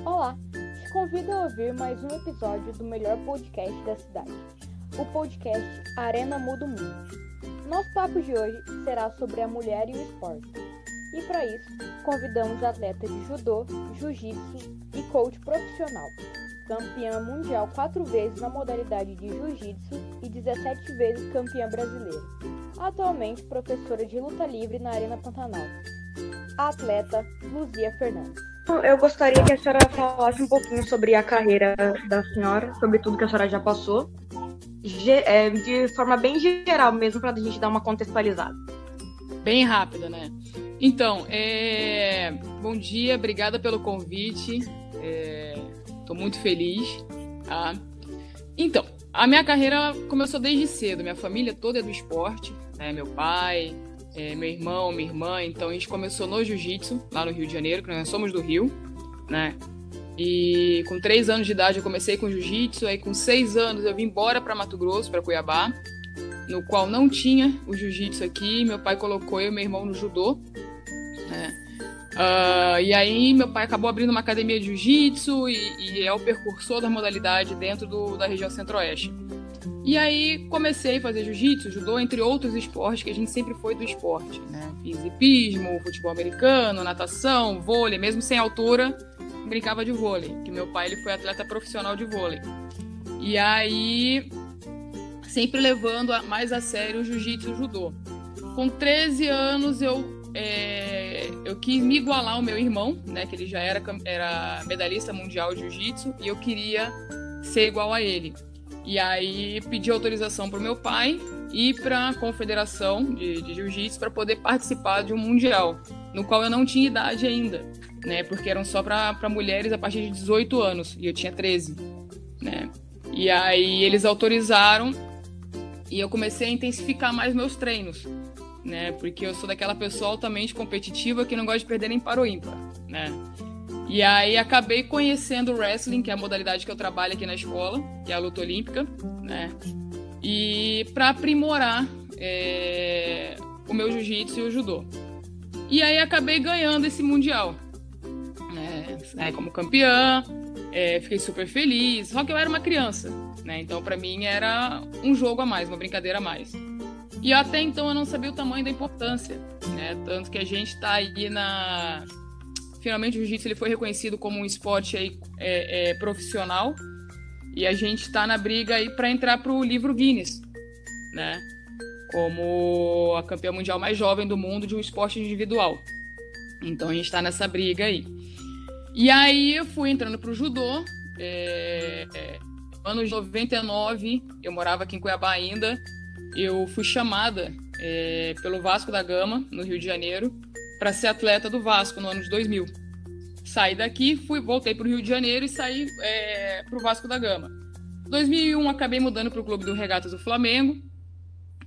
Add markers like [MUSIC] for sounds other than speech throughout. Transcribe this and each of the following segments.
Olá, te convido a ouvir mais um episódio do melhor podcast da cidade, o podcast Arena Muda o Mundo. Nosso papo de hoje será sobre a mulher e o esporte. E para isso, convidamos atleta de judô, jiu-jitsu e coach profissional, campeã mundial quatro vezes na modalidade de jiu-jitsu e 17 vezes campeã brasileira. Atualmente professora de luta livre na Arena Pantanal. A atleta Luzia Fernandes. Eu gostaria que a senhora falasse um pouquinho sobre a carreira da senhora, sobre tudo que a senhora já passou, é, de forma bem geral mesmo, para a gente dar uma contextualizada. Bem rápida, né? Então, é... bom dia, obrigada pelo convite. Estou é... muito feliz. Tá? Então, a minha carreira começou desde cedo. Minha família toda é do esporte. Né? Meu pai, é, meu irmão, minha irmã. Então a gente começou no jiu-jitsu, lá no Rio de Janeiro, que nós somos do Rio, né? E com três anos de idade eu comecei com jiu-jitsu, aí com seis anos eu vim embora para Mato Grosso, para Cuiabá, no qual não tinha o jiu-jitsu aqui. Meu pai colocou eu e meu irmão no judô, né? Uh, e aí meu pai acabou abrindo uma academia de jiu-jitsu e, e, é o percursor da modalidade dentro do, da região centro-oeste. E aí comecei a fazer jiu-jitsu, judô, entre outros esportes, que a gente sempre foi do esporte, né? Fiz hipismo, futebol americano, natação, vôlei, mesmo sem altura, brincava de vôlei, que meu pai ele foi atleta profissional de vôlei. E aí sempre levando mais a sério o jiu-jitsu e o judô. Com 13 anos eu é, eu quis me igualar ao meu irmão, né, que ele já era, era medalhista mundial de jiu-jitsu, e eu queria ser igual a ele. E aí pedi autorização para o meu pai e para a confederação de, de jiu-jitsu para poder participar de um mundial, no qual eu não tinha idade ainda, né? Porque eram só para mulheres a partir de 18 anos e eu tinha 13, né? E aí eles autorizaram e eu comecei a intensificar mais meus treinos, né? Porque eu sou daquela pessoa altamente competitiva que não gosta de perder nem para o ímpar, né? E aí acabei conhecendo o wrestling, que é a modalidade que eu trabalho aqui na escola, que é a luta olímpica, né? E para aprimorar é, o meu jiu-jitsu e o judô. E aí acabei ganhando esse mundial, né? como campeã, é, fiquei super feliz. Só que eu era uma criança, né? Então para mim era um jogo a mais, uma brincadeira a mais. E até então eu não sabia o tamanho da importância, né? Tanto que a gente está aí na finalmente o jiu-jitsu ele foi reconhecido como um esporte aí, é, é, profissional e a gente está na briga aí para entrar para o livro Guinness, né? Como a campeã mundial mais jovem do mundo de um esporte individual. Então a gente está nessa briga aí. E aí eu fui entrando para o judô. É, é, anos 99, eu morava aqui em Cuiabá ainda. Eu fui chamada é, pelo Vasco da Gama, no Rio de Janeiro, para ser atleta do Vasco no ano de 2000. Saí daqui, fui, voltei para o Rio de Janeiro e saí é, para o Vasco da Gama. 2001 acabei mudando para o clube do Regatas do Flamengo.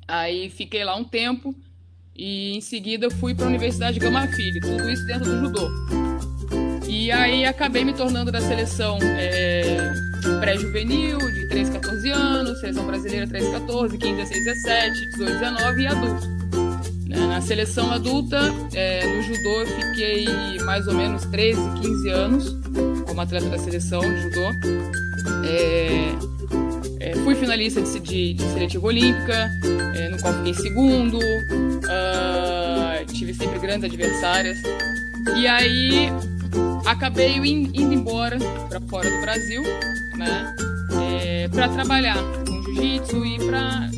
Aí fiquei lá um tempo e em seguida fui para a Universidade Gama Filho, tudo isso dentro do judô. E aí acabei me tornando da seleção é, pré-juvenil, de 13, 14 anos, seleção brasileira 13, 14, 15, 16, 17, 18, 19 e adulto. Né? Na seleção adulta, é, no judô, eu fiquei mais ou menos 13, 15 anos como atleta da seleção de judô. É, é, fui finalista de, de, de seletiva olímpica, é, no qual fiquei segundo. Uh, tive sempre grandes adversárias. E aí acabei indo embora para fora do Brasil, né? É, para trabalhar com jiu-jitsu e para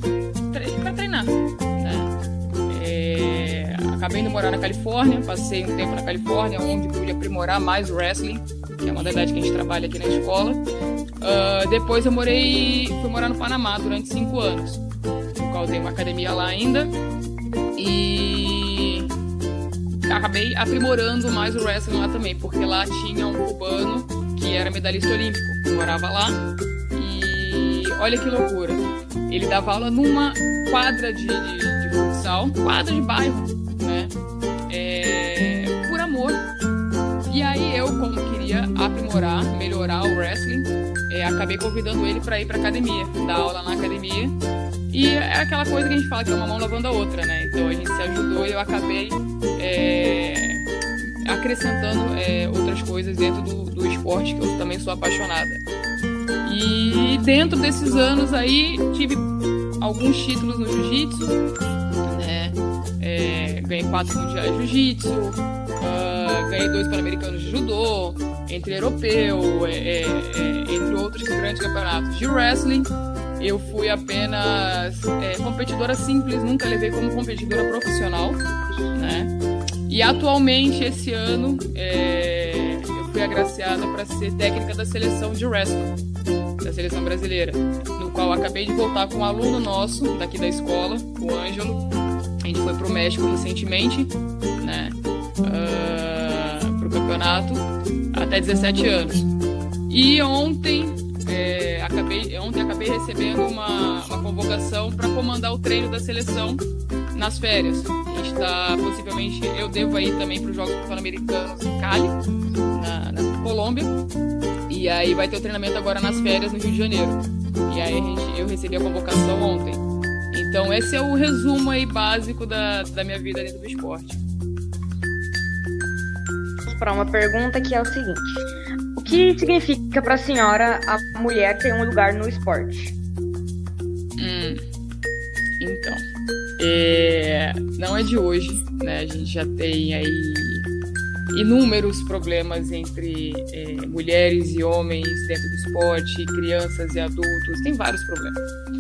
Acabei indo morar na Califórnia, passei um tempo na Califórnia, onde pude aprimorar mais o wrestling, que é uma modalidade que a gente trabalha aqui na escola. Uh, depois eu morei, fui morar no Panamá durante cinco anos, no qual tenho uma academia lá ainda. E acabei aprimorando mais o wrestling lá também, porque lá tinha um cubano que era medalhista olímpico, morava lá. E olha que loucura, ele dava aula numa quadra de, de, de futsal, quadra de bairro, né? É, por amor. E aí eu, como queria aprimorar, melhorar o wrestling, é, acabei convidando ele para ir para academia, dar aula na academia. E é aquela coisa que a gente fala que é uma mão lavando a outra, né? Então a gente se ajudou e eu acabei é, acrescentando é, outras coisas dentro do, do esporte que eu também sou apaixonada. E dentro desses anos aí tive alguns títulos no jiu-jitsu, ganhei quatro mundiais de jiu-jitsu, uh, ganhei dois pan-americanos de judô, entre europeu, é, é, é, entre outros grandes campeonatos de wrestling. Eu fui apenas é, competidora simples, nunca levei como competidora profissional, né? E atualmente esse ano é, eu fui agraciada para ser técnica da seleção de wrestling da seleção brasileira, no qual acabei de voltar com um aluno nosso daqui da escola, o Ângelo. A gente foi para o México recentemente, né? Uh, para o campeonato até 17 anos. E ontem é, acabei, ontem acabei recebendo uma, uma convocação para comandar o treino da seleção nas férias. A gente está possivelmente, eu devo ir também para os Jogos Pan-Americanos em Cali, na, na Colômbia. E aí vai ter o treinamento agora nas férias no Rio de Janeiro. E aí gente, eu recebi a convocação ontem. Então esse é o resumo aí básico da, da minha vida dentro do esporte. Para uma pergunta que é o seguinte: o que significa para a senhora a mulher ter um lugar no esporte? Hum, então, é, não é de hoje, né? A gente já tem aí inúmeros problemas entre é, mulheres e homens dentro do esporte, crianças e adultos, tem vários problemas.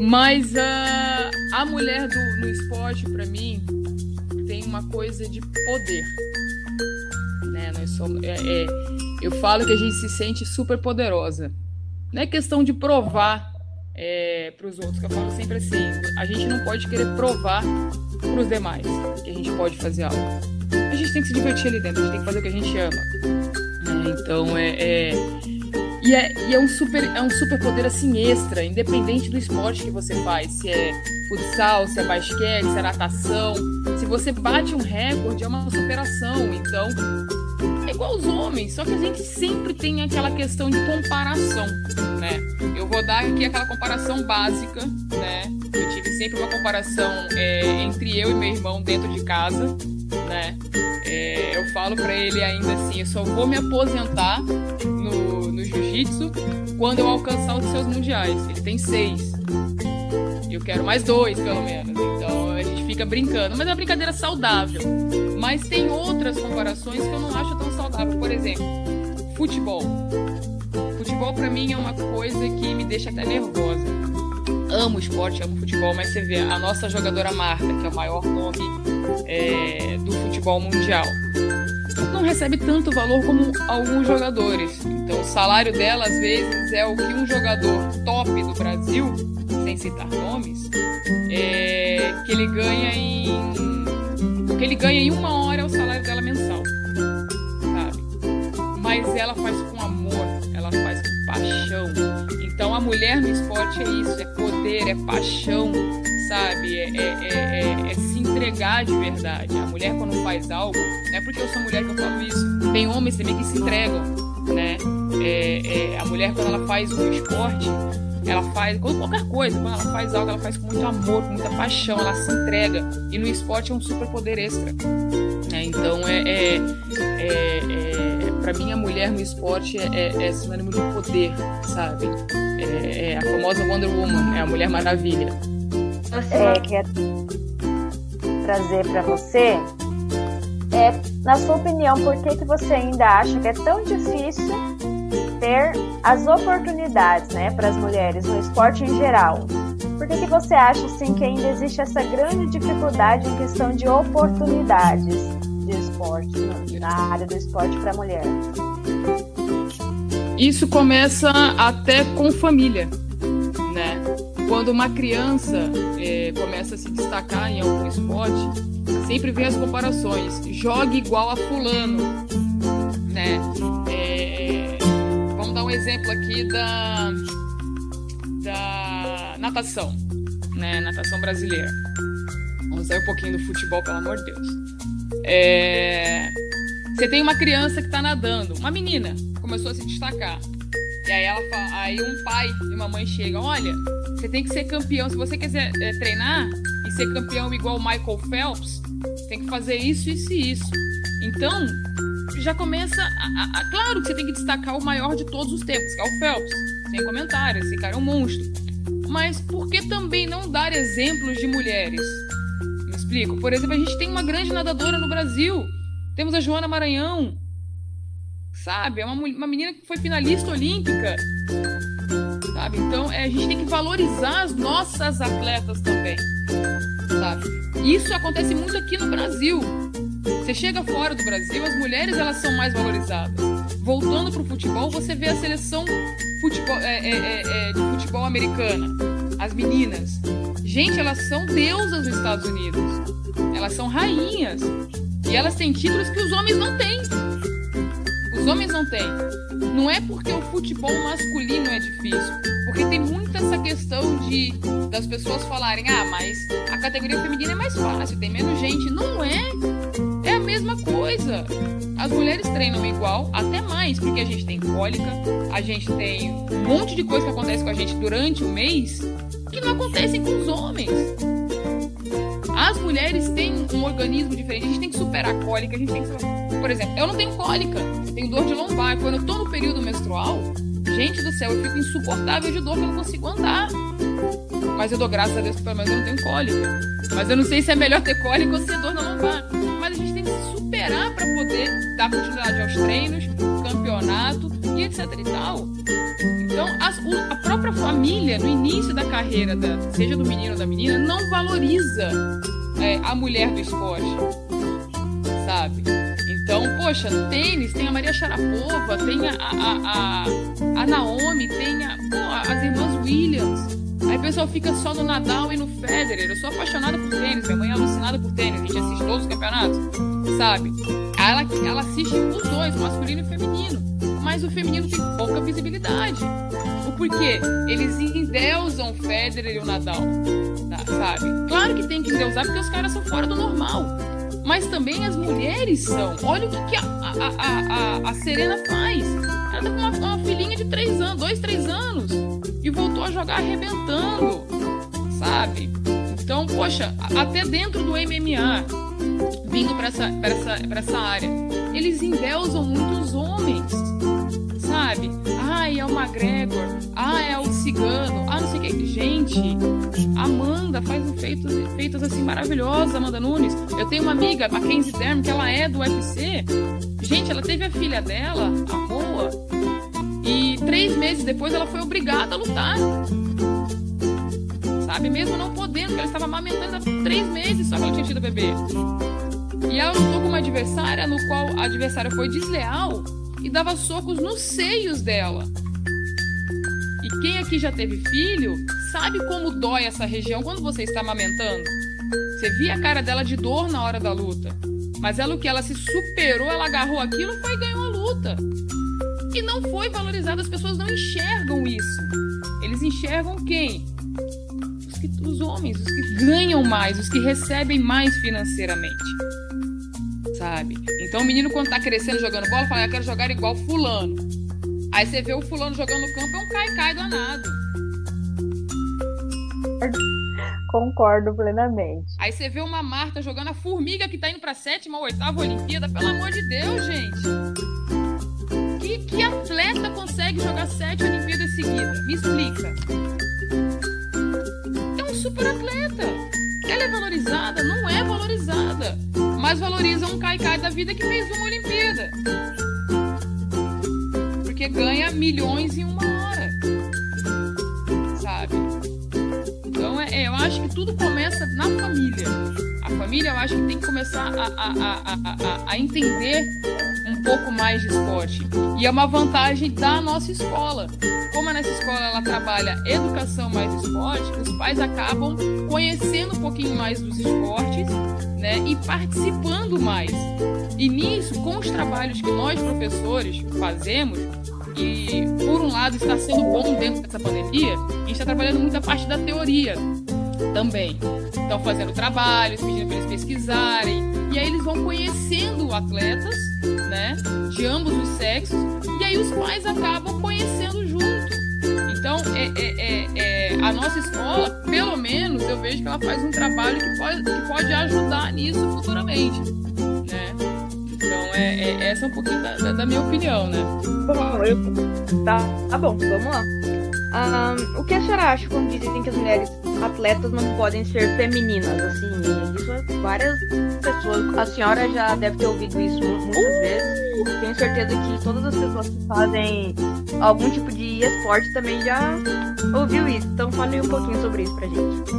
Mas a, a mulher do, no esporte, para mim, tem uma coisa de poder. Né? Nós somos, é, é, eu falo que a gente se sente super poderosa. Não é questão de provar é, para os outros, que eu falo sempre assim: a gente não pode querer provar para os demais que a gente pode fazer algo a gente tem que se divertir ali dentro, a gente tem que fazer o que a gente ama. Então é, é, e é, e é um super é um super poder assim extra, independente do esporte que você faz, se é futsal, se é basquete, se é natação. Se você bate um recorde, é uma superação. Então, é igual os homens, só que a gente sempre tem aquela questão de comparação, né? Eu vou dar aqui aquela comparação básica, né? Eu tive sempre uma comparação é, entre eu e meu irmão dentro de casa, né? É, eu falo para ele ainda assim, eu só vou me aposentar jiu-jitsu quando eu alcançar os seus mundiais. Ele tem seis. Eu quero mais dois, pelo menos. Então a gente fica brincando. Mas é uma brincadeira saudável. Mas tem outras comparações que eu não acho tão saudável. Por exemplo, futebol. Futebol para mim é uma coisa que me deixa até nervosa. Amo esporte, amo futebol, mas você vê a nossa jogadora Marta, que é o maior nome é, do futebol mundial, não recebe tanto valor como alguns jogadores. Então, o salário dela, às vezes, é o que um jogador top do Brasil, sem citar nomes, é, que ele ganha em. O que ele ganha em uma hora é o salário dela mensal. Sabe? Mas ela faz com amor, ela faz com paixão. Então, a mulher no esporte é isso: é poder, é paixão, sabe? É, é, é, é, entregar de verdade. A mulher, quando faz algo, não é porque eu sou mulher que eu falo isso. Tem homens também que se entregam, né? a mulher, quando ela faz um esporte, ela faz qualquer coisa, quando ela faz algo, ela faz com muito amor, com muita paixão, ela se entrega. E no esporte é um super poder extra. Né? Então, é, é, é, é para mim, a mulher no esporte é, é, sinônimo de poder, sabe? É, a famosa Wonder Woman, é a Mulher Maravilha é, quer trazer para você é, na sua opinião, por que, que você ainda acha que é tão difícil ter as oportunidades né, para as mulheres no esporte em geral? Por que, que você acha assim, que ainda existe essa grande dificuldade em questão de oportunidades de esporte, na área do esporte para a mulher? Isso começa até com família? Quando uma criança é, começa a se destacar em algum esporte, sempre vem as comparações. Jogue igual a fulano, né? É, vamos dar um exemplo aqui da, da natação, né? Natação brasileira. Vamos sair um pouquinho do futebol, pelo amor de Deus. É, você tem uma criança que está nadando, uma menina, começou a se destacar. E aí, ela aí um pai e uma mãe chegam, olha, você tem que ser campeão. Se você quiser é, treinar e ser campeão igual Michael Phelps, tem que fazer isso, isso e isso. Então, já começa. A, a, claro que você tem que destacar o maior de todos os tempos, que é o Phelps. Sem comentário, esse cara é um monstro. Mas por que também não dar exemplos de mulheres? Me explico. Por exemplo, a gente tem uma grande nadadora no Brasil. Temos a Joana Maranhão. Sabe? É uma, uma menina que foi finalista olímpica. Sabe? Então, é, a gente tem que valorizar as nossas atletas também. Sabe? Isso acontece muito aqui no Brasil. Você chega fora do Brasil, as mulheres elas são mais valorizadas. Voltando para o futebol, você vê a seleção futebol, é, é, é, é, de futebol americana, as meninas. Gente, elas são deusas nos Estados Unidos. Elas são rainhas. E elas têm títulos que os homens não têm. Os homens não têm. Não é porque o futebol masculino é difícil, porque tem muita essa questão de das pessoas falarem: "Ah, mas a categoria feminina é mais fácil, tem menos gente". Não é. É a mesma coisa. As mulheres treinam igual, até mais, porque a gente tem cólica, a gente tem um monte de coisa que acontece com a gente durante o mês que não acontecem com os homens. As mulheres têm um organismo diferente, a gente tem que superar a cólica, a gente tem que. Por exemplo, eu não tenho cólica, tenho dor de lombar. Quando eu tô no período menstrual, gente do céu, eu fico insuportável de dor que eu não consigo andar. Mas eu dou graças a Deus que pelo menos eu não tenho cólica. Mas eu não sei se é melhor ter cólica ou ser dor na lombar. Mas a gente tem que se superar para poder dar continuidade aos treinos, campeonato e etc e tal. Então, as, a própria família, no início da carreira, da, seja do menino ou da menina, não valoriza é, a mulher do esporte. Sabe? Então, poxa, tênis, tem a Maria Sharapova, tem a, a, a, a Naomi, tem a, pô, as irmãs Williams. Aí o pessoal fica só no Nadal e no Federer. Eu sou apaixonada por tênis, minha mãe é alucinada por tênis, a gente assiste todos os campeonatos, sabe? Ela, ela assiste os dois, masculino e feminino. Mas o feminino tem pouca visibilidade. O porquê? Eles endeusam o Federer e o Nadal, sabe? Claro que tem que endeusar porque os caras são fora do normal. Mas também as mulheres são. Olha o que, que a, a, a, a, Serena faz. Ela tá com uma, uma filhinha de 3 anos, 2, 3 anos. E voltou a jogar arrebentando. Sabe? Então, poxa, até dentro do MMA, vindo para essa, pra essa, pra essa área, eles endeusam muitos homens. Sabe? O McGregor. Ah, é o Cigano. Ah, não sei o que. Gente, Amanda faz um feitos, feitos assim maravilhosos, Amanda Nunes. Eu tenho uma amiga, Mackenzie Derm, que ela é do UFC. Gente, ela teve a filha dela, a Boa, e três meses depois ela foi obrigada a lutar. Sabe? Mesmo não podendo, porque ela estava amamentando há três meses só que ela tinha tido bebê. E ela lutou com uma adversária no qual a adversária foi desleal e dava socos nos seios dela. Quem aqui já teve filho sabe como dói essa região quando você está amamentando. Você via a cara dela de dor na hora da luta. Mas ela o que ela se superou, ela agarrou aquilo foi e ganhou a luta. E não foi valorizado, as pessoas não enxergam isso. Eles enxergam quem? Os, que, os homens, os que ganham mais, os que recebem mais financeiramente sabe? Então o menino, quando tá crescendo jogando bola, fala, eu quero jogar igual fulano. Aí você vê o fulano jogando no campo, é um cai-cai danado. Concordo plenamente. Aí você vê uma Marta jogando a formiga que tá indo pra sétima ou oitava Olimpíada, pelo amor de Deus, gente. Que, que atleta consegue jogar sete Olimpíadas seguidas? Me explica. É um super atleta. Ela é valorizada? Não é valorizada mas valoriza um caicai da vida que fez uma Olimpíada. Porque ganha milhões em uma hora. Sabe? Então, é, é, eu acho que tudo começa na família. A família, eu acho que tem que começar a, a, a, a entender um pouco mais de esporte. E é uma vantagem da nossa escola. Como a nossa escola ela trabalha educação mais esporte, os pais acabam conhecendo um pouquinho mais dos esportes né, e participando mais. E nisso, com os trabalhos que nós professores fazemos, e por um lado está sendo bom dentro dessa pandemia, a gente está trabalhando muita parte da teoria também. Estão fazendo trabalhos, pedindo para eles pesquisarem, e aí eles vão conhecendo atletas, né, de ambos os sexos, e aí os pais acabam conhecendo junto. Então, é, é, é, é a nossa escola, pelo menos, eu vejo que ela faz um trabalho que pode, que pode ajudar nisso futuramente? Então, é, é essa é um pouquinho da, da, da minha opinião, né? Bom, eu... tá, tá bom, vamos lá. Um, o que a senhora acha quando dizem que as mulheres atletas não podem ser femininas? Assim, isso várias pessoas. A senhora já deve ter ouvido isso muitas vezes. Tenho certeza que todas as pessoas que fazem algum tipo de esporte também já ouviu isso. Então fale um pouquinho sobre isso pra gente.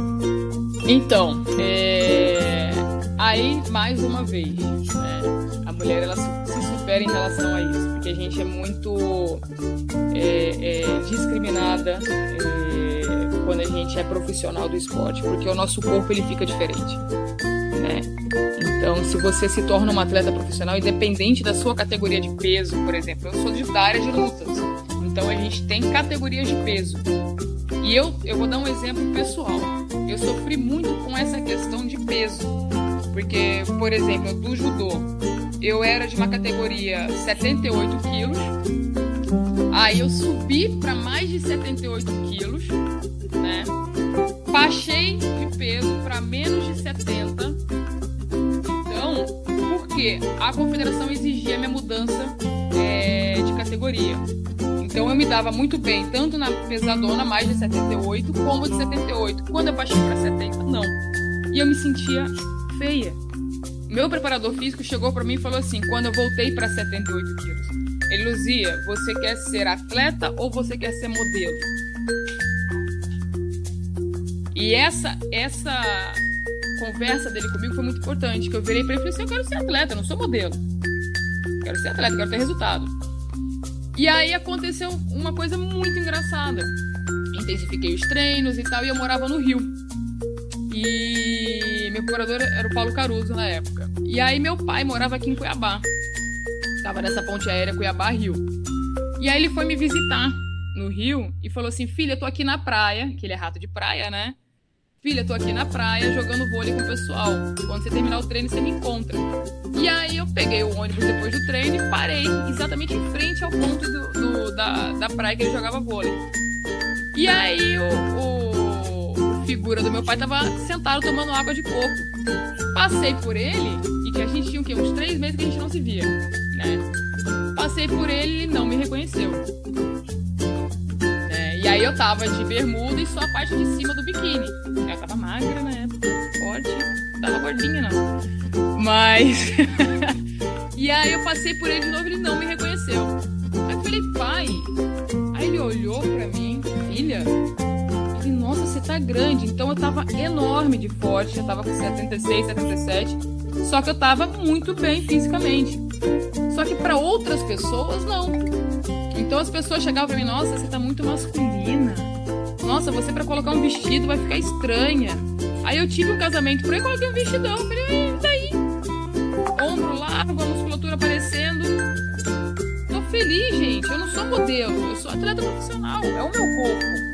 Então, é... aí mais uma vez, né? a mulher ela se supera em relação a isso, porque a gente é muito é, é, discriminada é, quando a gente é profissional do esporte, porque o nosso corpo ele fica diferente, né? Então, se você se torna uma atleta profissional, independente da sua categoria de peso, por exemplo, eu sou de, da área de lutas, então a gente tem categorias de peso. E eu, eu vou dar um exemplo pessoal. Eu sofri muito com essa questão de peso. Porque, por exemplo, do judô, eu era de uma categoria 78 quilos. Aí eu subi para mais de 78 quilos, né? Baixei de peso para menos de 70. Então, por quê? A confederação exigia minha mudança é, de categoria. Então eu me dava muito bem, tanto na pesadona mais de 78, como de 78. Quando eu baixei para 70, não. E eu me sentia feia meu preparador físico chegou para mim e falou assim, quando eu voltei para 78 quilos. Ele, Luzia, você quer ser atleta ou você quer ser modelo? E essa, essa conversa dele comigo foi muito importante, que eu virei para ele e falei assim, eu quero ser atleta, eu não sou modelo. Quero ser atleta, quero ter resultado. E aí aconteceu uma coisa muito engraçada. Intensifiquei os treinos e tal, e eu morava no Rio. E meu curador era o Paulo Caruso na época. E aí meu pai morava aqui em Cuiabá. Tava nessa ponte aérea Cuiabá-Rio. E aí ele foi me visitar no Rio e falou assim: Filha, tô aqui na praia, que ele é rato de praia, né? Filha, tô aqui na praia jogando vôlei com o pessoal. Quando você terminar o treino, você me encontra. E aí eu peguei o ônibus depois do treino e parei exatamente em frente ao ponto do, do da, da praia que ele jogava vôlei. E aí o, o figura do meu pai tava sentado tomando água de coco. Passei por ele, e que a gente tinha o quê? Uns três meses que a gente não se via, né? Passei por ele e não me reconheceu. É, e aí eu tava de bermuda e só a parte de cima do biquíni. Eu tava magra na época, forte, não tava gordinha não. Mas. [LAUGHS] e aí eu passei por ele de novo e ele não me reconheceu. Aí eu falei, pai. Aí ele olhou pra mim, filha, nossa, você tá grande. Então eu tava enorme de forte, eu tava com 76, 77. Só que eu tava muito bem fisicamente. Só que para outras pessoas, não. Então as pessoas chegavam pra mim, nossa, você tá muito masculina. Nossa, você para colocar um vestido vai ficar estranha. Aí eu tive um casamento por aí, coloquei um vestidão. Falei, e daí? Ombro largo, a musculatura aparecendo. Tô feliz, gente. Eu não sou modelo, eu sou atleta profissional. É o meu corpo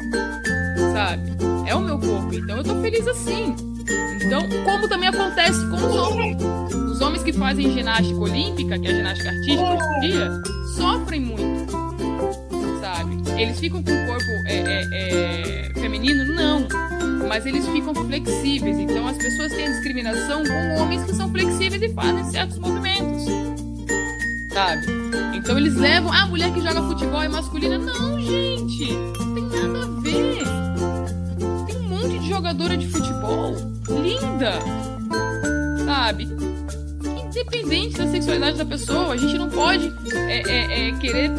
sabe? É o meu corpo, então eu tô feliz assim. Então, como também acontece com os homens. Os homens que fazem ginástica olímpica, que é a ginástica artística hoje em dia, sofrem muito, sabe? Eles ficam com o corpo é, é, é, feminino? Não. Mas eles ficam flexíveis. Então, as pessoas têm discriminação com homens que são flexíveis e fazem certos movimentos, sabe? Então, eles levam. Ah, a mulher que joga futebol é masculina. Não, gente. Não tem nada jogadora de futebol linda, sabe? Independente da sexualidade da pessoa, a gente não pode é, é, é, querer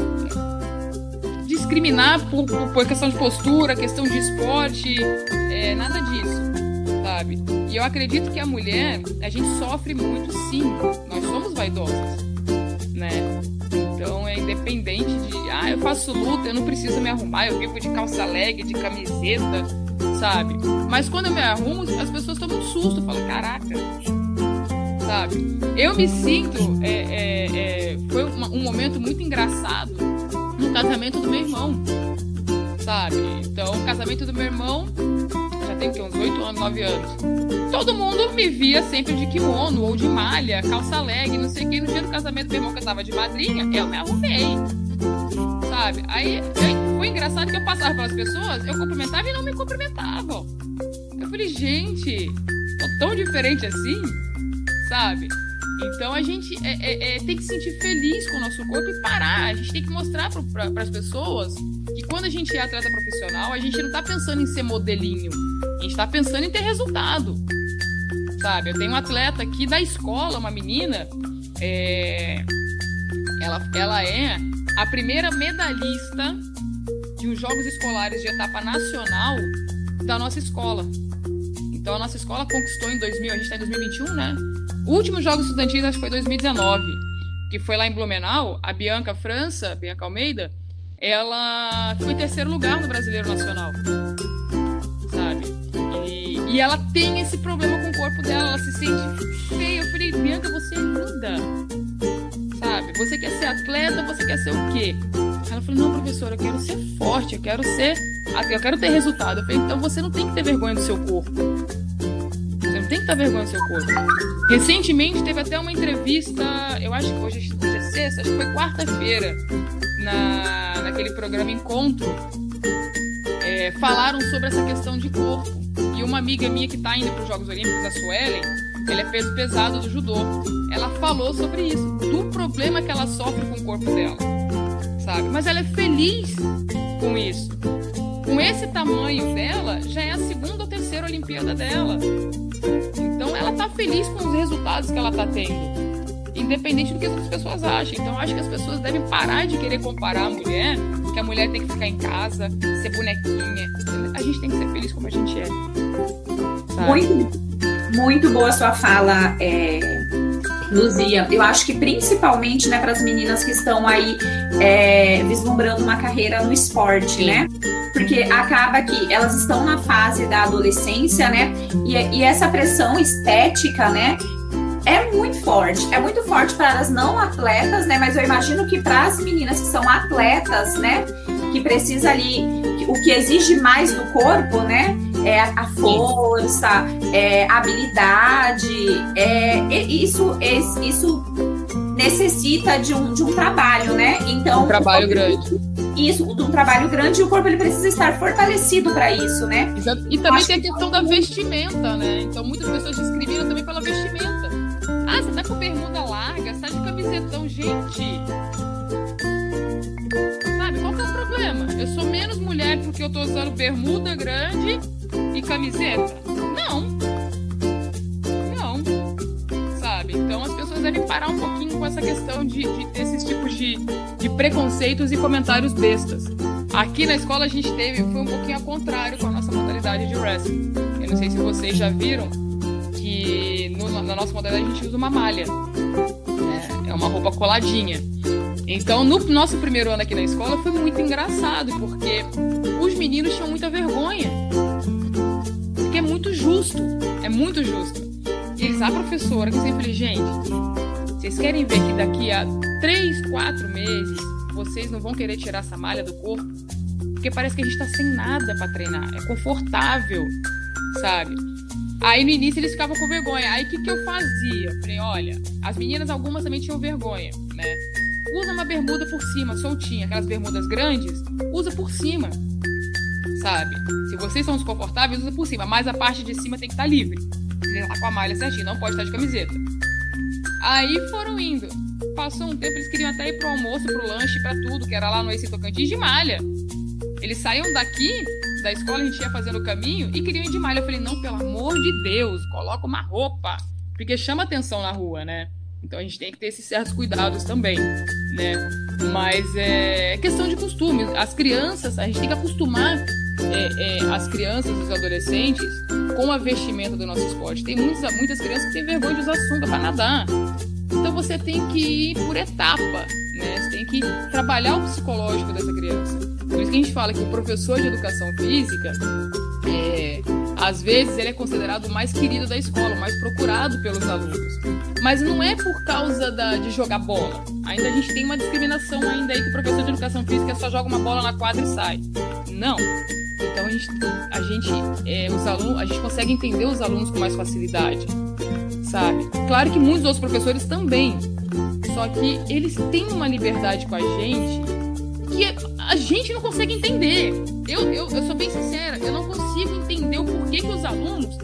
discriminar por, por, questão de postura, questão de esporte, é, nada disso, sabe? E eu acredito que a mulher, a gente sofre muito sim, nós somos vaidosas, né? Então é independente de, ah, eu faço luta, eu não preciso me arrumar, eu vivo de calça leg, de camiseta, sabe? Mas quando eu me arrumo, as pessoas tomam um susto, falam, caraca, sabe? Eu me sinto, é, é, é, foi um, um momento muito engraçado no casamento do meu irmão, sabe? Então, o casamento do meu irmão, já tem uns 8 anos, 9 anos. Todo mundo me via sempre de kimono ou de malha, calça leg, não sei o que. No dia do casamento do meu irmão, que eu tava de madrinha, eu me arrumei, sabe? Aí, aí foi engraçado que eu passava pelas pessoas, eu cumprimentava e não me cumprimentavam. Eu falei, gente, tô tão diferente assim, sabe? Então a gente é, é, é, tem que se sentir feliz com o nosso corpo e parar. A gente tem que mostrar para as pessoas que quando a gente é atleta profissional, a gente não está pensando em ser modelinho. A gente está pensando em ter resultado. Sabe? Eu tenho um atleta aqui da escola, uma menina. É... Ela, ela é a primeira medalhista uns Jogos Escolares de etapa nacional da nossa escola. Então a nossa escola conquistou em 2000, a gente está em 2021, né? O último Jogos Estudantis acho que foi 2019, que foi lá em Blumenau, a Bianca França, Bianca Almeida, ela foi em terceiro lugar no Brasileiro Nacional. Sabe? E, e ela tem esse problema com o corpo dela, ela se sente feia. Eu falei, Bianca, você é linda. Sabe? Você quer ser atleta, você quer ser o quê? Ela falou, não, professora, eu quero ser forte, eu quero ser. Eu quero ter resultado. Eu falei, então você não tem que ter vergonha do seu corpo. Você não tem que ter vergonha do seu corpo. Recentemente teve até uma entrevista, eu acho que hoje, é sexta, acho que foi quarta-feira, na, naquele programa Encontro. É, falaram sobre essa questão de corpo. E uma amiga minha que está indo para os Jogos Olímpicos, a Suelen, ela é peso pesado do judô. Ela falou sobre isso, do problema que ela sofre com o corpo dela, sabe? Mas ela é feliz com isso. Com esse tamanho dela, já é a segunda ou terceira Olimpíada dela. Então ela tá feliz com os resultados que ela tá tendo. Independente do que as pessoas acham. Então acho que as pessoas devem parar de querer comparar a mulher, que a mulher tem que ficar em casa, ser bonequinha. A gente tem que ser feliz como a gente é. Sabe? Muito, muito boa sua fala, é, Luzia. Eu acho que principalmente né, para as meninas que estão aí é, vislumbrando uma carreira no esporte, né? Porque acaba que elas estão na fase da adolescência, né? E, e essa pressão estética, né? É muito forte, é muito forte para as não atletas, né? Mas eu imagino que para as meninas que são atletas, né? Que precisa ali, o que exige mais do corpo, né? É a força, é a habilidade, é, isso, isso necessita de um, de um trabalho, né? Então um trabalho grande. Isso, de um trabalho grande e o corpo ele precisa estar fortalecido para isso, né? Exato. E também Acho tem a questão da vestimenta, né? Então muitas pessoas discriminam também pela vestimenta. Ah, você tá com bermuda larga, você tá de camisetão, gente. Sabe, qual que é o problema? Eu sou menos mulher porque eu tô usando bermuda grande e camiseta? Não. Não. Sabe? Então as pessoas devem parar um pouquinho com essa questão de, de ter esses tipos de, de preconceitos e comentários bestas. Aqui na escola a gente teve, foi um pouquinho ao contrário com a nossa modalidade de wrestling. Eu não sei se vocês já viram que no, na nossa modalidade a gente usa uma malha. É, é uma roupa coladinha. Então, no nosso primeiro ano aqui na escola foi muito engraçado, porque os meninos tinham muita vergonha muito justo. É muito justo. E eles, a professora, que sempre, gente, vocês querem ver que daqui a três, quatro meses vocês não vão querer tirar essa malha do corpo? Porque parece que a gente tá sem nada para treinar. É confortável, sabe? Aí no início eles ficavam com vergonha. Aí o que, que eu fazia? Falei, olha, as meninas, algumas também tinham vergonha, né? Usa uma bermuda por cima, soltinha, aquelas bermudas grandes, usa por cima sabe? Se vocês são desconfortáveis, usa por cima, mas a parte de cima tem que estar tá livre. Tá com a malha certinho, não pode estar de camiseta. Aí foram indo. Passou um tempo, eles queriam até ir pro almoço, pro lanche, para tudo, que era lá no Esse Tocantins de malha. Eles saíam daqui, da escola, a gente ia fazendo o caminho e queriam ir de malha. Eu falei, não, pelo amor de Deus, coloca uma roupa. Porque chama atenção na rua, né? Então a gente tem que ter esses certos cuidados também, né? Mas é questão de costume. As crianças, a gente tem que acostumar é, é, as crianças os adolescentes com a vestimenta do nosso esporte. Tem muitas, muitas crianças que têm vergonha de usar sunga para nadar. Então você tem que ir por etapa, né? Você tem que trabalhar o psicológico dessa criança. Por isso que a gente fala que o professor de educação física, é, às vezes, ele é considerado o mais querido da escola, o mais procurado pelos alunos. Mas não é por causa da, de jogar bola. Ainda a gente tem uma discriminação ainda aí que o professor de educação física só joga uma bola na quadra e sai. Não. Então a gente, a gente, é, os alunos, a gente consegue entender os alunos com mais facilidade, sabe? Claro que muitos outros professores também, só que eles têm uma liberdade com a gente que a gente não consegue entender. Eu, eu, eu sou bem sincera, eu não consigo entender o porquê que os alunos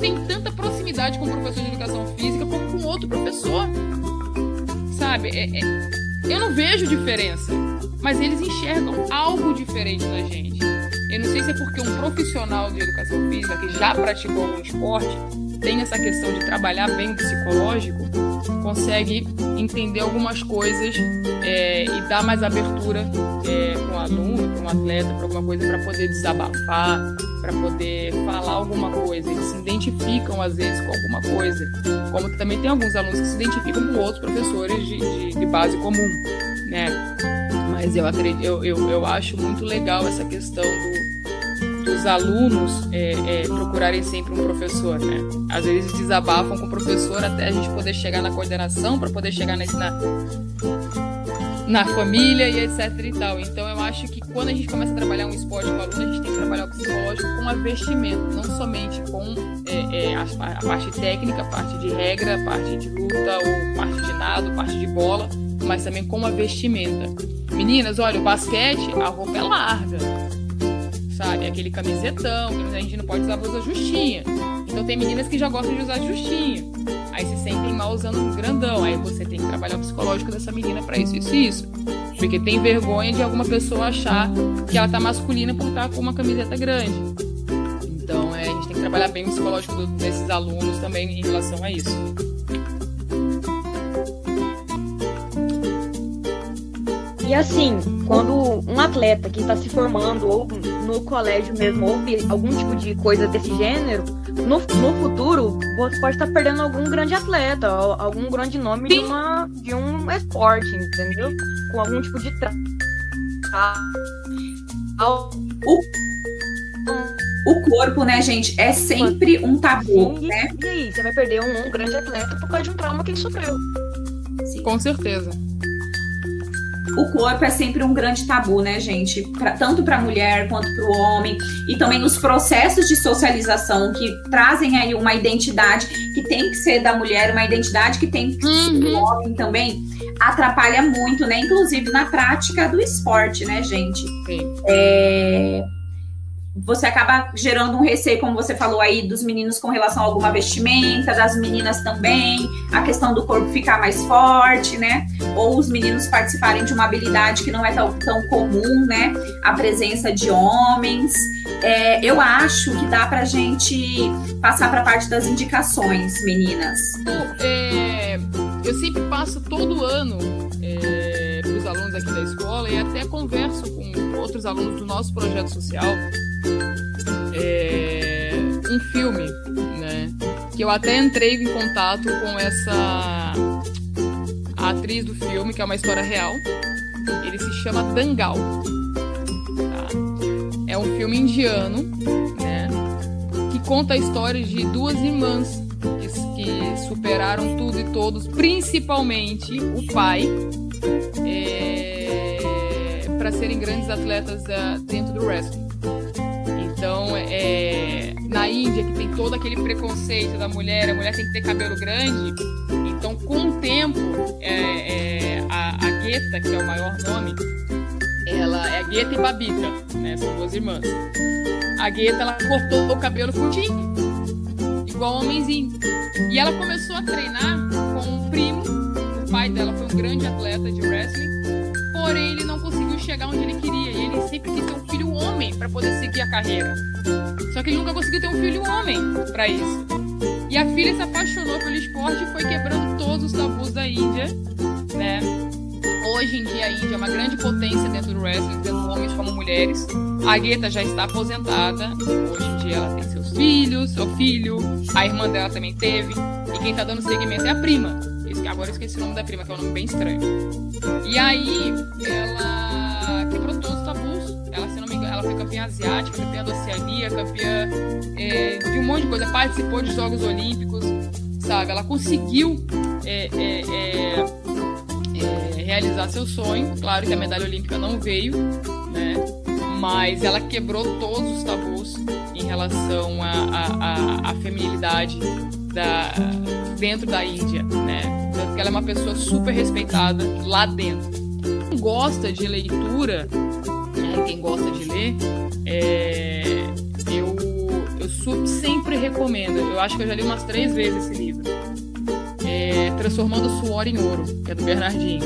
têm tanta proximidade com o professor de educação física como com outro professor. Sabe? É, é, eu não vejo diferença, mas eles enxergam algo diferente na gente. Eu não sei se é porque um profissional de educação física que já praticou algum esporte tem essa questão de trabalhar bem o psicológico, consegue entender algumas coisas é, e dar mais abertura é, para um aluno, para um atleta, para alguma coisa, para poder desabafar, para poder falar alguma coisa. Eles se identificam às vezes com alguma coisa. Como também tem alguns alunos que se identificam com outros professores de, de, de base comum, né? Mas eu acredito, eu, eu, eu acho muito legal essa questão do, dos alunos é, é, procurarem sempre um professor, né? Às vezes desabafam com o professor até a gente poder chegar na coordenação, para poder chegar na, na, na família e etc e tal. Então eu acho que quando a gente começa a trabalhar um esporte com aluno, a gente tem que trabalhar o psicológico com a vestimenta, não somente com é, é, a, a, parte técnica, a parte de regra, a parte de luta, ou parte de nado, parte de bola, mas também com a vestimenta. Meninas, olha, o basquete, a roupa é larga, sabe? Aquele camisetão, a gente não pode usar blusa justinha. Então tem meninas que já gostam de usar justinha aí se sentem mal usando um grandão. Aí você tem que trabalhar o psicológico dessa menina para isso, isso e isso. Porque tem vergonha de alguma pessoa achar que ela tá masculina por estar com uma camiseta grande. Então é, a gente tem que trabalhar bem o psicológico do, desses alunos também em relação a isso. E assim, quando um atleta que está se formando, ou no colégio mesmo, ouve algum tipo de coisa desse gênero, no, no futuro você pode estar perdendo algum grande atleta, algum grande nome de, uma, de um esporte, entendeu? Com algum tipo de tra... o, o corpo, né, gente, é sempre um tabu, Sim, né? E aí, você vai perder um, um grande atleta por causa de um trauma que ele sofreu. Sim. Com certeza o corpo é sempre um grande tabu, né, gente? Pra, tanto para a mulher quanto para o homem. E também nos processos de socialização que trazem aí uma identidade que tem que ser da mulher, uma identidade que tem que ser do uhum. homem também. Atrapalha muito, né? Inclusive na prática do esporte, né, gente? Sim. É você acaba gerando um receio, como você falou aí, dos meninos com relação a alguma vestimenta, das meninas também, a questão do corpo ficar mais forte, né? Ou os meninos participarem de uma habilidade que não é tão, tão comum, né? A presença de homens. É, eu acho que dá pra gente passar pra parte das indicações, meninas. É, eu sempre passo todo ano é, para os alunos aqui da escola e até converso com outros alunos do nosso projeto social é, um filme, né? Que eu até entrei em contato com essa atriz do filme, que é uma história real. Ele se chama Dangal. Tá? É um filme indiano, né? Que conta a história de duas irmãs que, que superaram tudo e todos, principalmente o pai, é, para serem grandes atletas da, dentro do wrestling. Então, é, na Índia, que tem todo aquele preconceito da mulher, a mulher tem que ter cabelo grande. Então, com o tempo, é, é, a, a Gueta, que é o maior nome, ela é a Gueta e Babita, né? São duas irmãs. A Gueta, ela cortou o cabelo curtinho, igual homenzinho. E ela começou a treinar com um primo. O pai dela foi um grande atleta de wrestling, porém ele chegar onde ele queria. E ele sempre quis ter um filho homem para poder seguir a carreira. Só que ele nunca conseguiu ter um filho homem para isso. E a filha se apaixonou pelo esporte e foi quebrando todos os tabus da Índia, né? Hoje em dia a Índia é uma grande potência dentro do wrestling, tanto homens como mulheres. A Guetta já está aposentada. Hoje em dia ela tem seus filhos, seu filho, a irmã dela também teve. E quem está dando seguimento é a prima. Agora eu esqueci o nome da prima, que é um nome bem estranho. E aí ela quebrou todos os tabus. Ela, se não me engano, ela foi campeã asiática, campeã da Oceania, campeã é, de um monte de coisa. Participou de Jogos Olímpicos, sabe? Ela conseguiu é, é, é é, realizar seu sonho. Claro que a medalha olímpica não veio, né? Mas ela quebrou todos os tabus em relação à feminilidade da, dentro da Índia, né? Tanto que ela é uma pessoa super respeitada lá dentro. Gosta de leitura, né, quem gosta de ler, é, eu, eu sempre recomendo. Eu acho que eu já li umas três vezes esse livro. É, Transformando Suor em Ouro, que é do Bernardinho.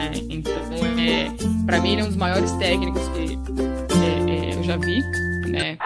É, então, é, para mim, ele é um dos maiores técnicos que é, é, eu já vi. Né?